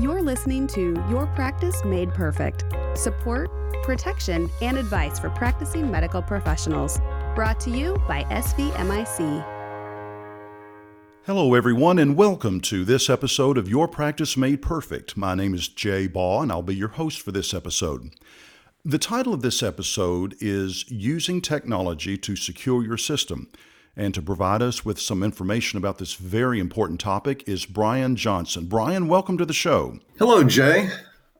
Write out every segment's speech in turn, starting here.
You're listening to Your Practice Made Perfect support, protection, and advice for practicing medical professionals. Brought to you by SVMIC. Hello, everyone, and welcome to this episode of Your Practice Made Perfect. My name is Jay Baugh, and I'll be your host for this episode. The title of this episode is Using Technology to Secure Your System. And to provide us with some information about this very important topic is Brian Johnson. Brian, welcome to the show. Hello, Jay.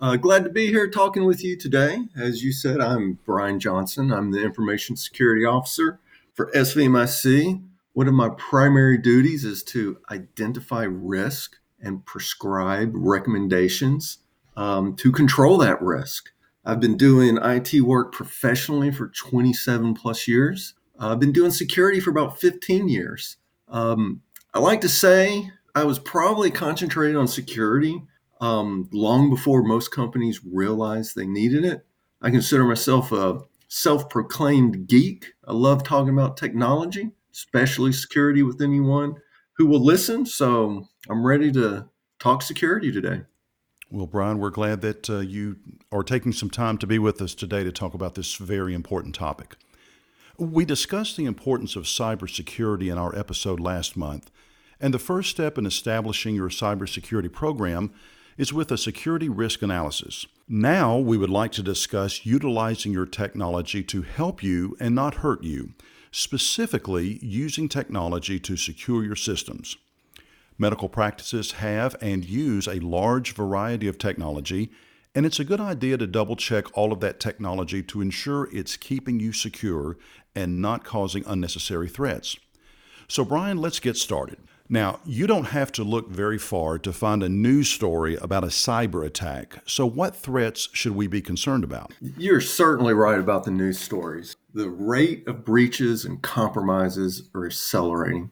Uh, glad to be here talking with you today. As you said, I'm Brian Johnson. I'm the Information Security Officer for SVMIC. One of my primary duties is to identify risk and prescribe recommendations um, to control that risk. I've been doing IT work professionally for 27 plus years. Uh, I've been doing security for about 15 years. Um, I like to say I was probably concentrated on security um, long before most companies realized they needed it. I consider myself a self proclaimed geek. I love talking about technology, especially security with anyone who will listen. So I'm ready to talk security today. Well, Brian, we're glad that uh, you are taking some time to be with us today to talk about this very important topic. We discussed the importance of cybersecurity in our episode last month, and the first step in establishing your cybersecurity program is with a security risk analysis. Now, we would like to discuss utilizing your technology to help you and not hurt you, specifically using technology to secure your systems. Medical practices have and use a large variety of technology, and it's a good idea to double check all of that technology to ensure it's keeping you secure and not causing unnecessary threats. So, Brian, let's get started. Now, you don't have to look very far to find a news story about a cyber attack. So, what threats should we be concerned about? You're certainly right about the news stories. The rate of breaches and compromises are accelerating.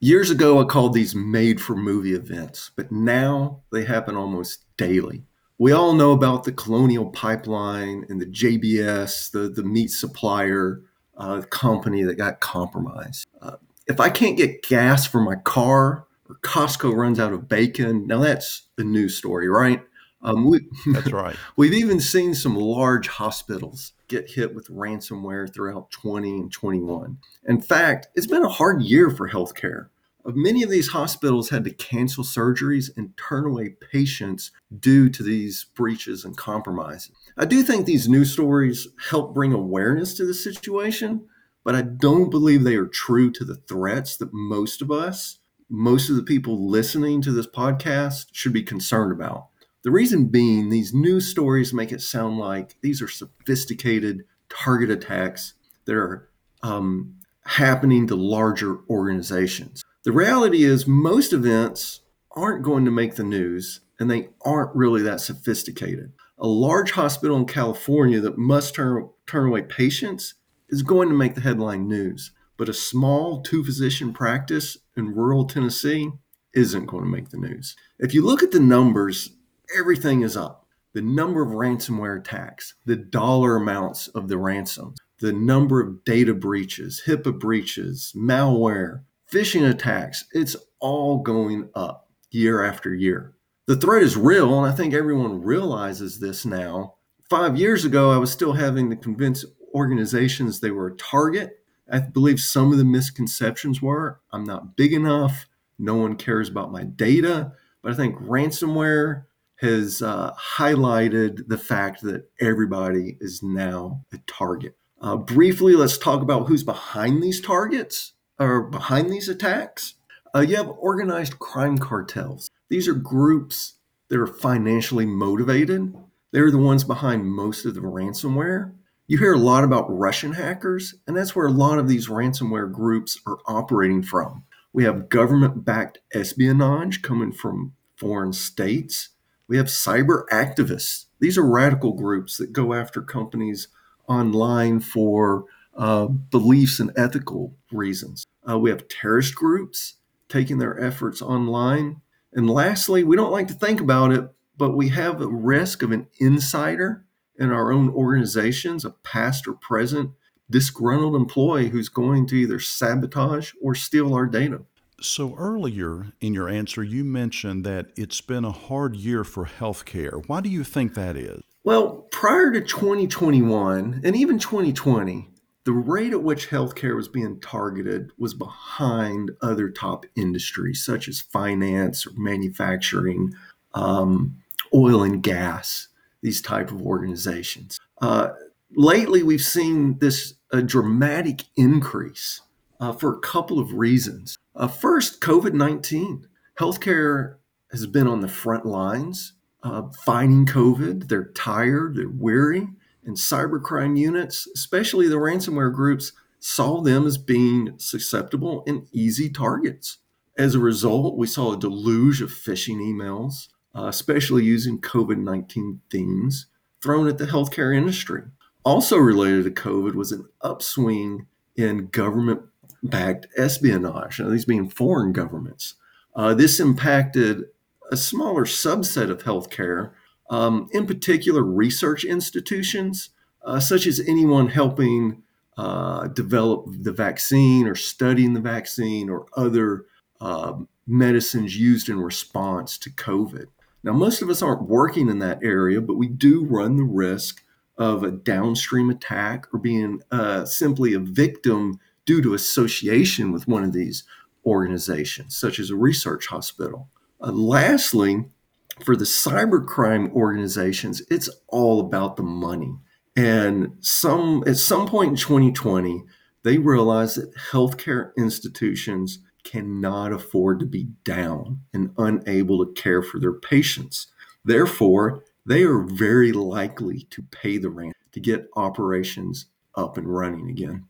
Years ago, I called these made for movie events, but now they happen almost daily. We all know about the Colonial Pipeline and the JBS, the, the meat supplier uh, company that got compromised. Uh, if I can't get gas for my car or Costco runs out of bacon, now that's a news story, right? Um, we, that's right. we've even seen some large hospitals get hit with ransomware throughout 20 and 21. In fact, it's been a hard year for healthcare. Many of these hospitals had to cancel surgeries and turn away patients due to these breaches and compromises. I do think these news stories help bring awareness to the situation, but I don't believe they are true to the threats that most of us, most of the people listening to this podcast, should be concerned about. The reason being, these news stories make it sound like these are sophisticated target attacks that are um, happening to larger organizations. The reality is, most events aren't going to make the news and they aren't really that sophisticated. A large hospital in California that must turn, turn away patients is going to make the headline news, but a small two physician practice in rural Tennessee isn't going to make the news. If you look at the numbers, everything is up. The number of ransomware attacks, the dollar amounts of the ransom, the number of data breaches, HIPAA breaches, malware, phishing attacks, it's all going up year after year. The threat is real, and I think everyone realizes this now. Five years ago, I was still having to convince organizations they were a target. I believe some of the misconceptions were I'm not big enough, no one cares about my data. But I think ransomware has uh, highlighted the fact that everybody is now a target. Uh, briefly, let's talk about who's behind these targets or behind these attacks. Uh, you have organized crime cartels. These are groups that are financially motivated. They're the ones behind most of the ransomware. You hear a lot about Russian hackers, and that's where a lot of these ransomware groups are operating from. We have government backed espionage coming from foreign states. We have cyber activists. These are radical groups that go after companies online for uh, beliefs and ethical reasons. Uh, we have terrorist groups taking their efforts online. And lastly, we don't like to think about it, but we have a risk of an insider in our own organizations, a past or present disgruntled employee who's going to either sabotage or steal our data. So, earlier in your answer, you mentioned that it's been a hard year for healthcare. Why do you think that is? Well, prior to 2021 and even 2020, the rate at which healthcare was being targeted was behind other top industries such as finance or manufacturing, um, oil and gas, these type of organizations. Uh, lately, we've seen this a dramatic increase uh, for a couple of reasons. Uh, first, COVID 19. Healthcare has been on the front lines uh, fighting COVID. They're tired, they're weary and cybercrime units, especially the ransomware groups, saw them as being susceptible and easy targets. As a result, we saw a deluge of phishing emails, uh, especially using COVID 19 themes, thrown at the healthcare industry. Also related to COVID was an upswing in government backed espionage, now, these being foreign governments. Uh, this impacted a smaller subset of healthcare um, in particular, research institutions, uh, such as anyone helping uh, develop the vaccine or studying the vaccine or other uh, medicines used in response to COVID. Now, most of us aren't working in that area, but we do run the risk of a downstream attack or being uh, simply a victim due to association with one of these organizations, such as a research hospital. Uh, lastly, for the cybercrime organizations, it's all about the money. And some at some point in 2020, they realized that healthcare institutions cannot afford to be down and unable to care for their patients. Therefore, they are very likely to pay the rent to get operations up and running again.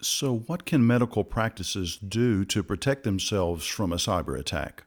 So, what can medical practices do to protect themselves from a cyber attack?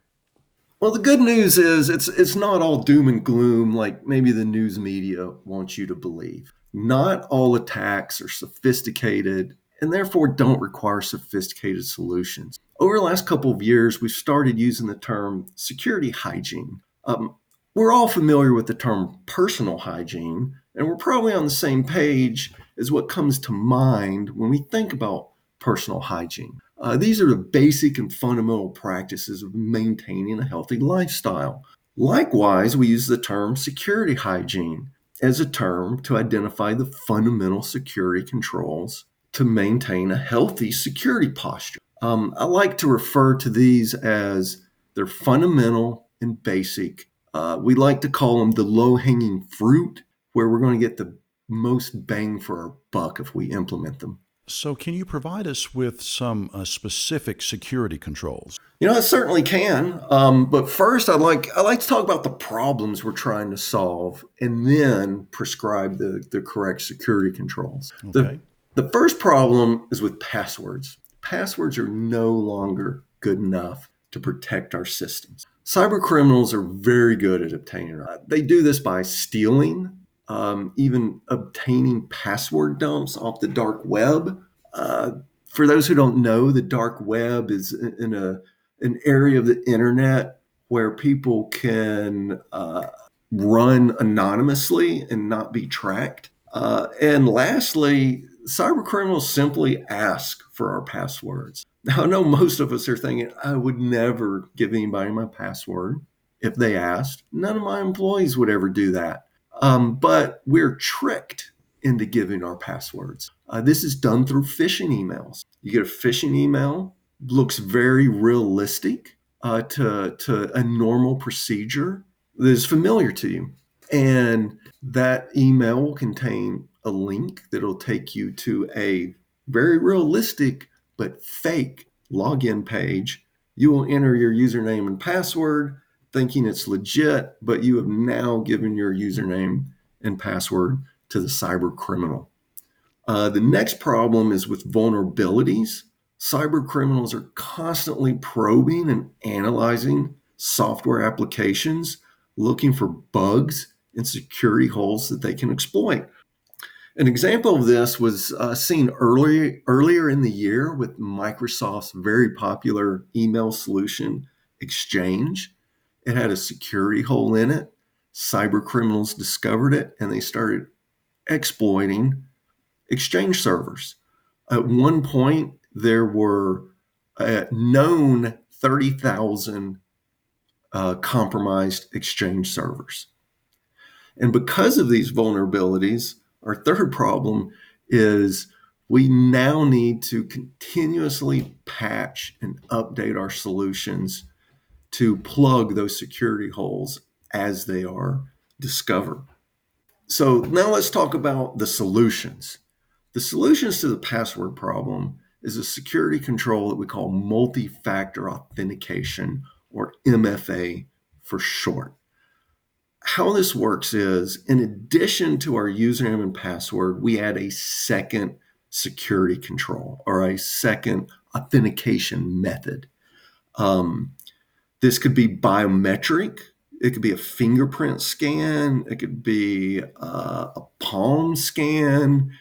Well, the good news is it's it's not all doom and gloom like maybe the news media wants you to believe. Not all attacks are sophisticated and therefore don't require sophisticated solutions. Over the last couple of years, we've started using the term security hygiene. Um, we're all familiar with the term personal hygiene, and we're probably on the same page as what comes to mind when we think about personal hygiene. Uh, these are the basic and fundamental practices of maintaining a healthy lifestyle. Likewise, we use the term security hygiene as a term to identify the fundamental security controls to maintain a healthy security posture. Um, I like to refer to these as they're fundamental and basic. Uh, we like to call them the low hanging fruit, where we're going to get the most bang for our buck if we implement them. So, can you provide us with some uh, specific security controls? You know, I certainly can. Um, but first, I'd like I like to talk about the problems we're trying to solve, and then prescribe the the correct security controls. Okay. The, the first problem is with passwords. Passwords are no longer good enough to protect our systems. Cyber criminals are very good at obtaining. Uh, they do this by stealing um, even obtaining password dumps off the dark web. Uh, for those who don't know, the dark web is in a an area of the internet where people can uh, run anonymously and not be tracked. Uh, and lastly, cyber criminals simply ask for our passwords. Now, I know most of us are thinking, I would never give anybody my password if they asked. None of my employees would ever do that. Um, but we're tricked into giving our passwords. Uh, this is done through phishing emails. You get a phishing email, looks very realistic uh, to, to a normal procedure that is familiar to you. And that email will contain a link that'll take you to a very realistic but fake login page. You will enter your username and password thinking it's legit, but you have now given your username and password to the cyber criminal. Uh, the next problem is with vulnerabilities. Cyber criminals are constantly probing and analyzing software applications, looking for bugs and security holes that they can exploit. An example of this was uh, seen early, earlier in the year with Microsoft's very popular email solution, Exchange. It had a security hole in it. Cyber criminals discovered it and they started exploiting Exchange servers. At one point, there were uh, known 30,000 uh, compromised Exchange servers. And because of these vulnerabilities, our third problem is we now need to continuously patch and update our solutions to plug those security holes as they are discovered. So now let's talk about the solutions. The solutions to the password problem is a security control that we call multi factor authentication or MFA for short. How this works is in addition to our username and password, we add a second security control or a second authentication method. Um, this could be biometric, it could be a fingerprint scan, it could be uh, a palm scan.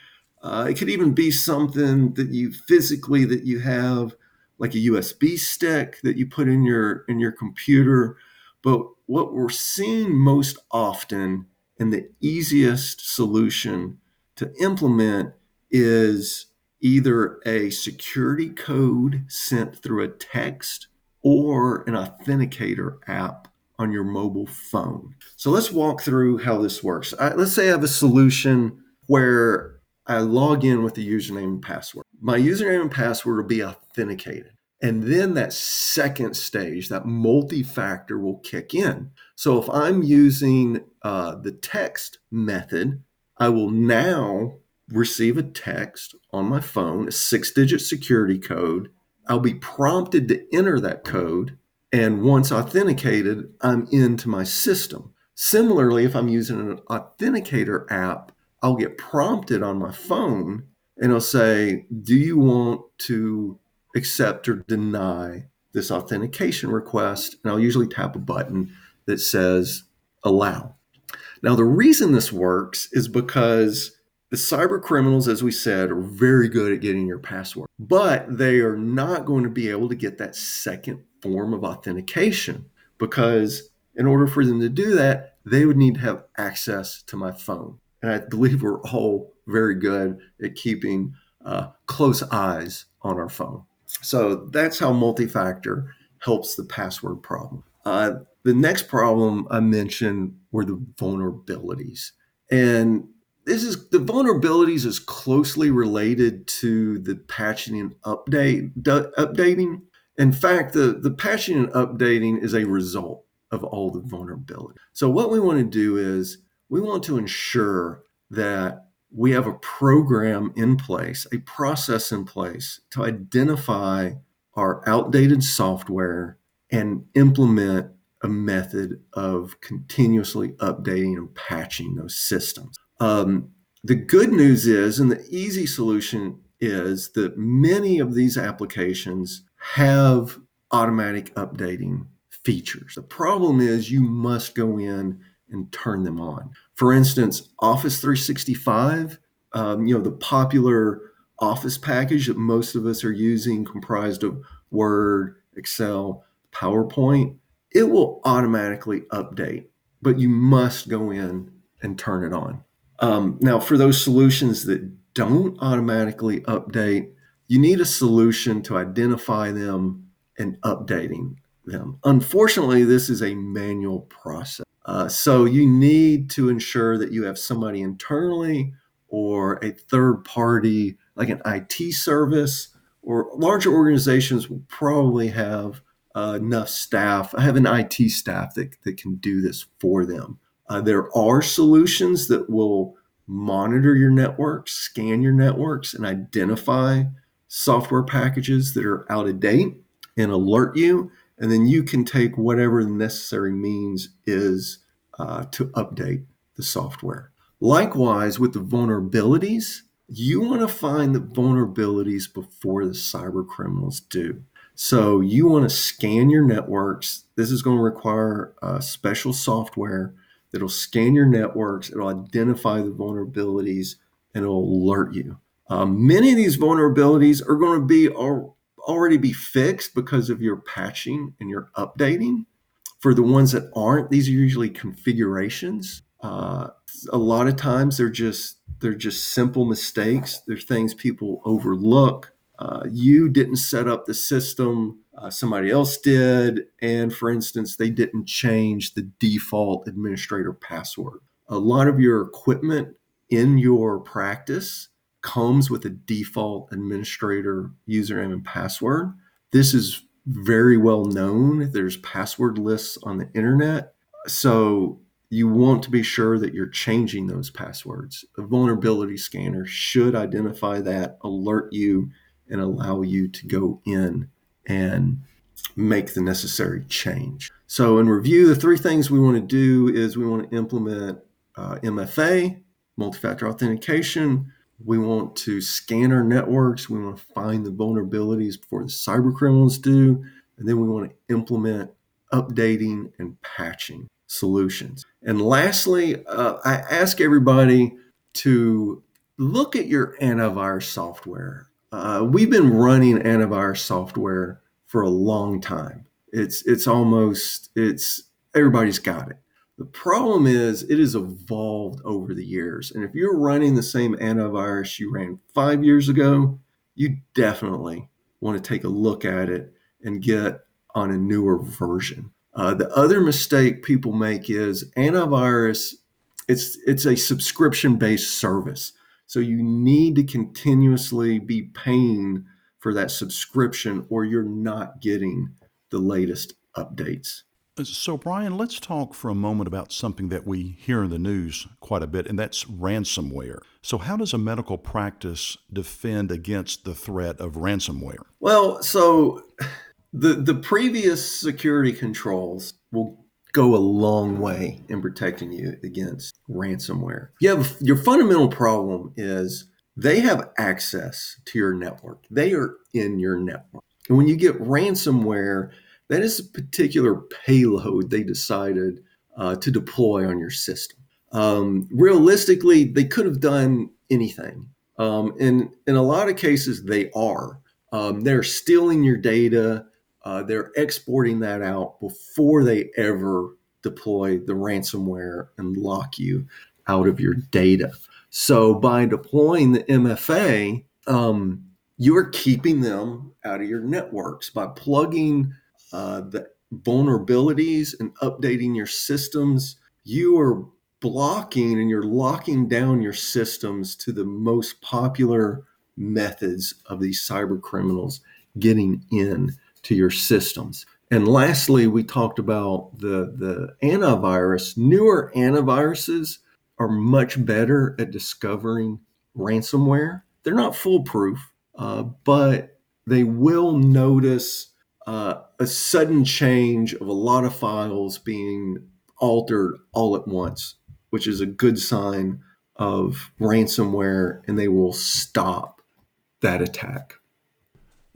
Uh, it could even be something that you physically that you have like a USB stick that you put in your in your computer. But what we're seeing most often and the easiest solution to implement is either a security code sent through a text or an authenticator app on your mobile phone. So let's walk through how this works. I, let's say I have a solution where I log in with the username and password. My username and password will be authenticated. And then that second stage, that multi factor will kick in. So if I'm using uh, the text method, I will now receive a text on my phone, a six digit security code. I'll be prompted to enter that code. And once authenticated, I'm into my system. Similarly, if I'm using an authenticator app, I'll get prompted on my phone and it'll say, Do you want to accept or deny this authentication request? And I'll usually tap a button that says allow. Now, the reason this works is because the cyber criminals, as we said, are very good at getting your password, but they are not going to be able to get that second form of authentication because, in order for them to do that, they would need to have access to my phone. And I believe we're all very good at keeping uh, close eyes on our phone. So that's how multi factor helps the password problem. Uh, the next problem I mentioned were the vulnerabilities. And this is the vulnerabilities is closely related to the patching and update updating. In fact, the, the patching and updating is a result of all the vulnerability. So what we want to do is we want to ensure that we have a program in place, a process in place to identify our outdated software and implement a method of continuously updating and patching those systems. Um, the good news is, and the easy solution is that many of these applications have automatic updating features. The problem is you must go in and turn them on. For instance, Office 365, um, you know, the popular Office package that most of us are using, comprised of Word, Excel, PowerPoint, it will automatically update, but you must go in and turn it on. Um, now, for those solutions that don't automatically update, you need a solution to identify them and updating them. Unfortunately, this is a manual process. Uh, so you need to ensure that you have somebody internally or a third party, like an IT service, or larger organizations will probably have uh, enough staff. I have an IT staff that, that can do this for them. Uh, there are solutions that will monitor your networks, scan your networks, and identify software packages that are out of date and alert you. And then you can take whatever the necessary means is uh, to update the software. Likewise, with the vulnerabilities, you want to find the vulnerabilities before the cyber criminals do. So you want to scan your networks. This is going to require uh, special software that'll scan your networks, it'll identify the vulnerabilities, and it'll alert you. Um, many of these vulnerabilities are going to be al- already be fixed because of your patching and your updating. For the ones that aren't, these are usually configurations. Uh, a lot of times they're just they're just simple mistakes. They're things people overlook. uh, you didn't set up the system, uh, somebody else did. And for instance, they didn't change the default administrator password. A lot of your equipment in your practice comes with a default administrator username and password. This is very well known. There's password lists on the internet. So you want to be sure that you're changing those passwords. A vulnerability scanner should identify that, alert you, and allow you to go in and make the necessary change. So, in review, the three things we want to do is we want to implement uh, MFA, multi factor authentication. We want to scan our networks. We want to find the vulnerabilities before the cyber criminals do. And then we want to implement updating and patching solutions. And lastly, uh, I ask everybody to look at your antivirus software. Uh, we've been running antivirus software for a long time. It's it's almost it's everybody's got it. The problem is it has evolved over the years. And if you're running the same antivirus you ran five years ago, you definitely want to take a look at it and get on a newer version. Uh, the other mistake people make is antivirus. It's it's a subscription based service, so you need to continuously be paying for that subscription, or you're not getting the latest updates. So, Brian, let's talk for a moment about something that we hear in the news quite a bit, and that's ransomware. So, how does a medical practice defend against the threat of ransomware? Well, so the the previous security controls will go a long way in protecting you against ransomware. You have your fundamental problem is they have access to your network. They are in your network. And when you get ransomware, that is a particular payload they decided uh, to deploy on your system. Um, realistically, they could have done anything. Um, and in a lot of cases, they are. Um, they're stealing your data. Uh, they're exporting that out before they ever deploy the ransomware and lock you out of your data. So by deploying the MFA, um, you're keeping them out of your networks by plugging uh, the vulnerabilities and updating your systems. You are blocking and you're locking down your systems to the most popular methods of these cyber criminals getting in to your systems. And lastly, we talked about the, the antivirus. Newer antiviruses are much better at discovering ransomware. They're not foolproof, uh, but they will notice uh, a sudden change of a lot of files being altered all at once, which is a good sign of ransomware, and they will stop that attack.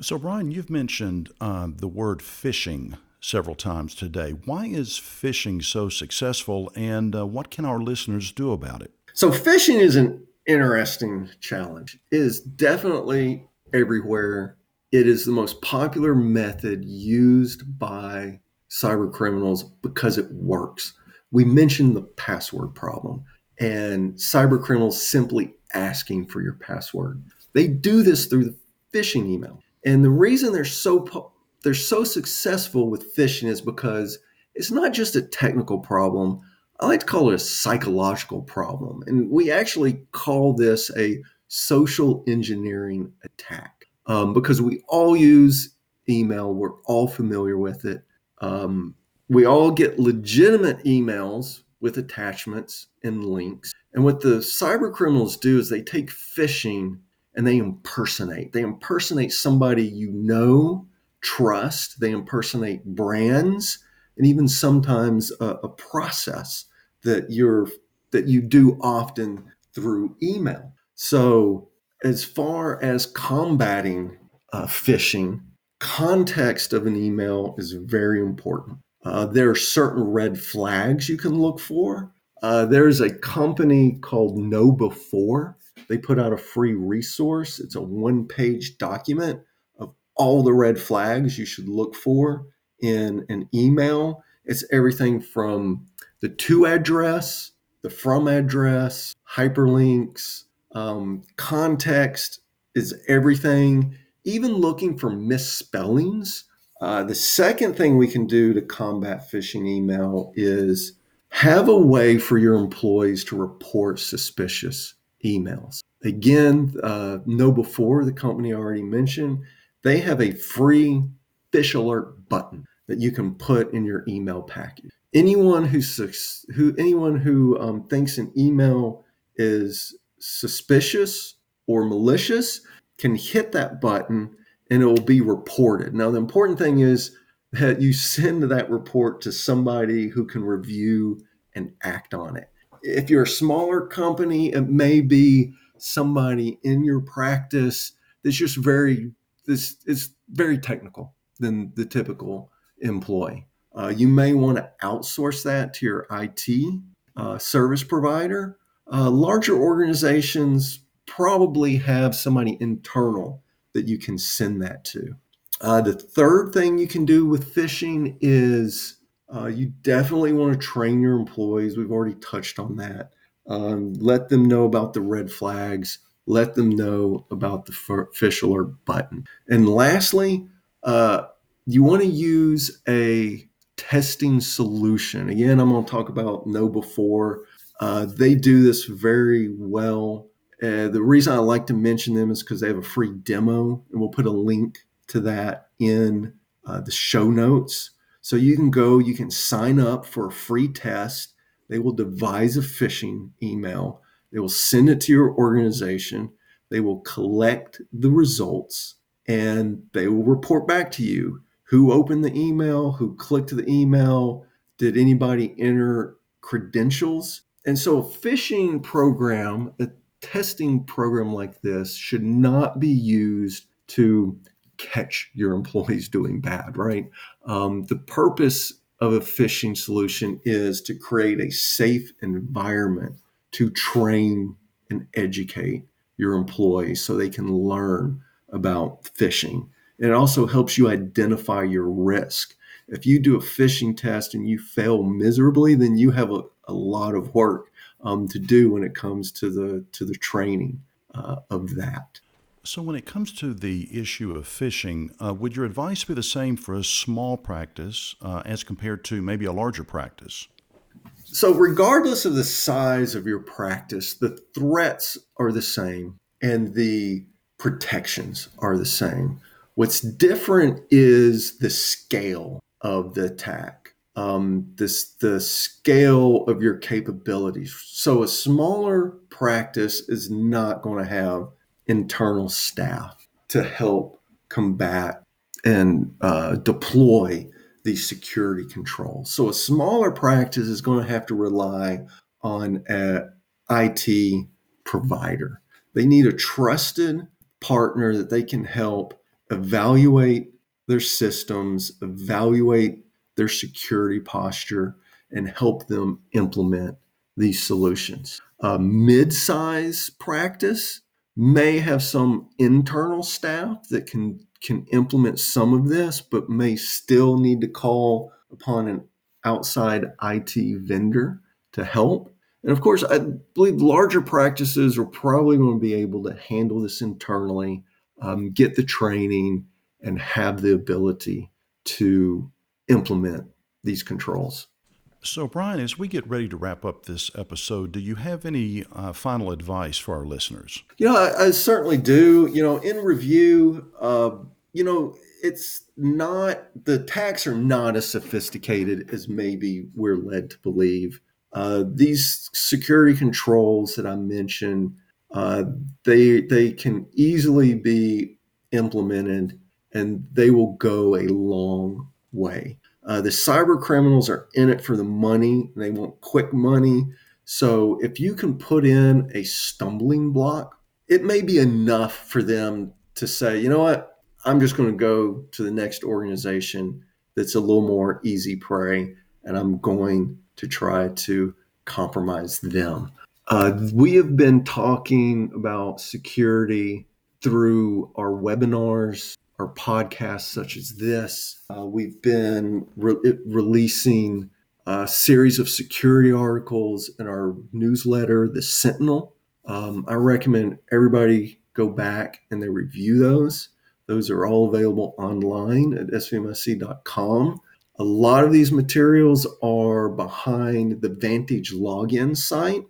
So, Brian, you've mentioned uh, the word phishing several times today. Why is phishing so successful, and uh, what can our listeners do about it? So, phishing is an interesting challenge. It is definitely everywhere. It is the most popular method used by cyber criminals because it works. We mentioned the password problem and cyber criminals simply asking for your password. They do this through the phishing email. And the reason they're so they're so successful with phishing is because it's not just a technical problem. I like to call it a psychological problem. And we actually call this a social engineering attack um, because we all use email. We're all familiar with it. Um, we all get legitimate emails with attachments and links. And what the cyber criminals do is they take phishing and they impersonate. They impersonate somebody you know, trust. They impersonate brands, and even sometimes a, a process that you're that you do often through email. So, as far as combating uh, phishing, context of an email is very important. Uh, there are certain red flags you can look for. Uh, there's a company called KnowBe4 they put out a free resource. It's a one page document of all the red flags you should look for in an email. It's everything from the to address, the from address, hyperlinks, um, context is everything. even looking for misspellings. Uh, the second thing we can do to combat phishing email is have a way for your employees to report suspicious emails. Again, uh, KnowBe4, the company I already mentioned, they have a free phish alert button that you can put in your email package. Anyone who who anyone who um, thinks an email is suspicious or malicious can hit that button and it will be reported. Now, the important thing is that you send that report to somebody who can review and act on it. If you're a smaller company, it may be somebody in your practice that's just very this is very technical than the typical employee. Uh, you may want to outsource that to your IT uh, service provider. Uh, larger organizations probably have somebody internal that you can send that to. Uh, the third thing you can do with phishing is uh, you definitely want to train your employees. We've already touched on that. Um, let them know about the red flags. Let them know about the phish alert button. And lastly, uh, you want to use a testing solution. Again, I'm going to talk about KnowBe4. Uh, they do this very well. Uh, the reason I like to mention them is because they have a free demo, and we'll put a link to that in uh, the show notes. So you can go, you can sign up for a free test. They will devise a phishing email. They will send it to your organization. They will collect the results and they will report back to you who opened the email, who clicked the email, did anybody enter credentials? And so a phishing program, a testing program like this should not be used to catch your employees doing bad, right? Um, the purpose of a phishing solution is to create a safe environment to train and educate your employees so they can learn about phishing. It also helps you identify your risk. If you do a phishing test and you fail miserably, then you have a, a lot of work um, to do when it comes to the to the training uh, of that. So, when it comes to the issue of phishing, uh, would your advice be the same for a small practice uh, as compared to maybe a larger practice? So, regardless of the size of your practice, the threats are the same and the protections are the same. What's different is the scale of the attack, um, this the scale of your capabilities. So, a smaller practice is not going to have internal staff to help combat and uh, deploy these security controls. So a smaller practice is going to have to rely on an IT provider. They need a trusted partner that they can help evaluate their systems, evaluate their security posture, and help them implement these solutions. A mid size practice may have some internal staff that can can implement some of this but may still need to call upon an outside IT vendor to help. And of course, I believe larger practices are probably going to be able to handle this internally, um, get the training, and have the ability to implement these controls. So, Brian, as we get ready to wrap up this episode, do you have any uh, final advice for our listeners? You know, I, I certainly do. You know, in review, uh, you know, it's not, the attacks are not as sophisticated as maybe we're led to believe. Uh, these security controls that I mentioned, uh, they they can easily be implemented, and they will go a long way. Uh, the cyber criminals are in it for the money. They want quick money. So if you can put in a stumbling block, it may be enough for them to say, you know what, I'm just going to go to the next organization that's a little more easy prey, and I'm going to try to compromise them. Uh, we have been talking about security through our webinars, our podcasts such as this. Uh, we've been re- releasing a series of security articles in our newsletter, The Sentinel. Um, I recommend everybody go back and they review those. Those are all available online at svmic.com. A lot of these materials are behind the Vantage login site.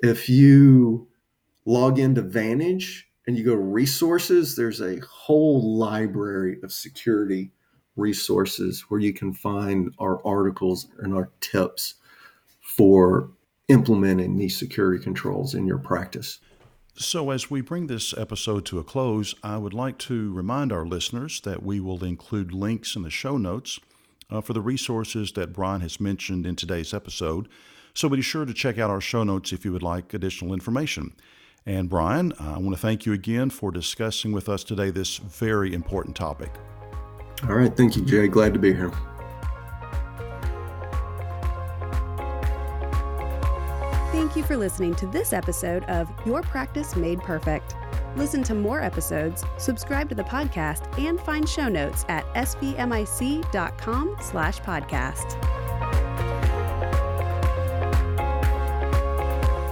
If you log into Vantage and you go to resources, there's a whole library of security resources where you can find our articles and our tips for implementing these security controls in your practice. So, as we bring this episode to a close, I would like to remind our listeners that we will include links in the show notes uh, for the resources that Brian has mentioned in today's episode. So, be sure to check out our show notes if you would like additional information. And, Brian, I want to thank you again for discussing with us today this very important topic. All right. Thank you, Jay. Glad to be here. Thank you for listening to this episode of Your Practice Made Perfect. Listen to more episodes, subscribe to the podcast, and find show notes at svmic.com slash podcast.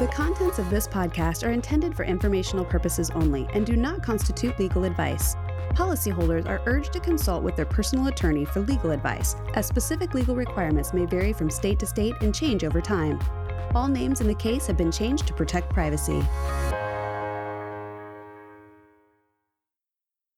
The contents of this podcast are intended for informational purposes only and do not constitute legal advice. Policyholders are urged to consult with their personal attorney for legal advice, as specific legal requirements may vary from state to state and change over time. All names in the case have been changed to protect privacy.